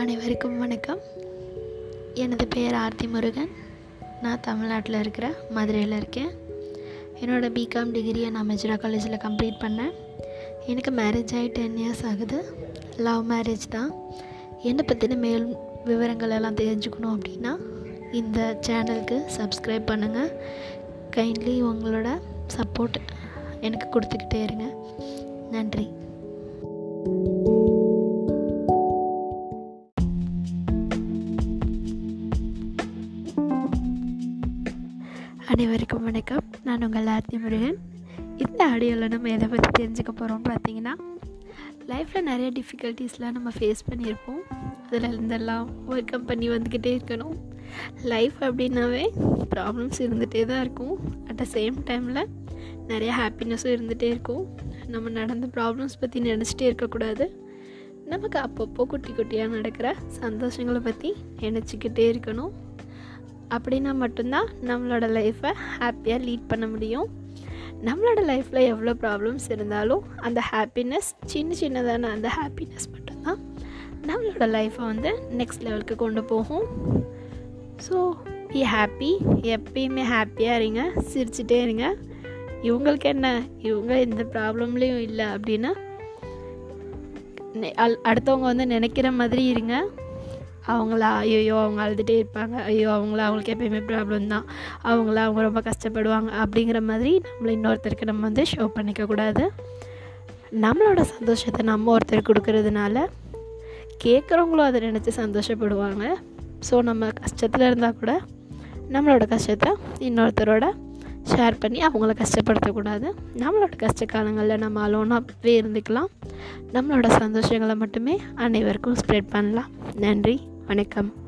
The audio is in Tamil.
அனைவருக்கும் வணக்கம். எனது பெயர் ஆர்த்தி முருகன். நான் தமிழ்நாட்டில் இருக்கிற மதுரையில் இருக்கேன். என்னோடய பிகாம் டிகிரியை நான் மெஜரா காலேஜில் கம்ப்ளீட் பண்ணேன். எனக்கு மேரேஜ் ஆகி டென் இயர்ஸ் ஆகுது. லவ் மேரேஜ் தான். என்னை பற்றின மேல் விவரங்கள் எல்லாம் தெரிஞ்சுக்கணும் அப்படின்னா இந்த சேனலுக்கு சப்ஸ்கிரைப் பண்ணுங்கள் கைண்ட்லி உங்களோட சப்போர்ட் எனக்கு கொடுத்துக்கிட்டே இருங்க. நன்றி. அனைவருக்கும் வணக்கம். நான் உங்கள் ஆர்த்தி முருகன். இந்த ஆடியோவில் நம்ம எதை பற்றி தெரிஞ்சுக்க போகிறோம்னு பார்த்தீங்கன்னா லைஃப்பில் நிறைய டிஃபிகல்ட்டிஸ்லாம் நம்ம ஃபேஸ் பண்ணியிருப்போம். அதில் இருந்தெல்லாம் ஒர்க் கம் பண்ணி வந்துக்கிட்டே இருக்கணும். லைஃப் அப்படின்னாவே ப்ராப்ளம்ஸ் இருந்துகிட்டே தான் இருக்கும். அட் த சேம் டைமில் நிறைய ஹாப்பினஸும் இருந்துகிட்டே இருக்கும். நம்ம நடந்த ப்ராப்ளம்ஸ் பற்றி நினச்சிட்டே இருக்கக்கூடாது. நமக்கு அப்பப்போ குட்டி குட்டியாக நடக்கிற சந்தோஷங்களை பற்றி நினச்சிக்கிட்டே இருக்கணும். அப்படின்னா மட்டும்தான் நம்மளோட லைஃப்பை ஹாப்பியாக லீட் பண்ண முடியும். நம்மளோட லைஃப்பில் எவ்வளோ ப்ராப்ளம்ஸ் இருந்தாலும் அந்த ஹாப்பினஸ் சின்ன சின்னதான அந்த ஹாப்பினஸ் மட்டும்தான் நம்மளோட லைஃப்பை வந்து நெக்ஸ்ட் லெவலுக்கு கொண்டு போகும். ஸோ பி ஹாப்பி எப்பயுமே ஹாப்பியாக இருங்க. சிரிச்சிட்டே இருங்க. இவங்களுக்கு என்ன? இவங்க எந்த ப்ராப்ளம்லேயும் இல்லை அப்படின்னா அல்- அடுத்தவங்க வந்து நினைக்கிற மாதிரி இருங்க. அவங்களா ஐயோ அவங்க அழுதுகிட்டே இருப்பாங்க. ஐயோ அவங்கள அவங்களுக்கு எப்பயுமே ப்ராப்ளம் தான். அவங்கள அவங்க ரொம்ப கஷ்டப்படுவாங்க அப்படிங்கிற மாதிரி நம்மளை இன்னொருத்தருக்கு நம்ம வந்து ஷோ பண்ணிக்கக்கூடாது நம்மளோட சந்தோஷத்தை நம்ம ஒருத்தருக்கு கொடுக்கறதுனால கேட்குறவங்களும் அதை நினச்சி சந்தோஷப்படுவாங்க. ஸோ நம்ம கஷ்டத்தில் இருந்தால் கூட நம்மளோட கஷ்டத்தை இன்னொருத்தரோட ஷேர் பண்ணி அவங்கள கஷ்டப்படுத்தக்கூடாது. நம்மளோட கஷ்ட காலங்களில் நம்ம அலோனாகவே இருந்துக்கலாம். நம்மளோட சந்தோஷங்களை மட்டுமே அனைவருக்கும் ஸ்ப்ரெட் பண்ணலாம். நன்றி. வணக்கம்.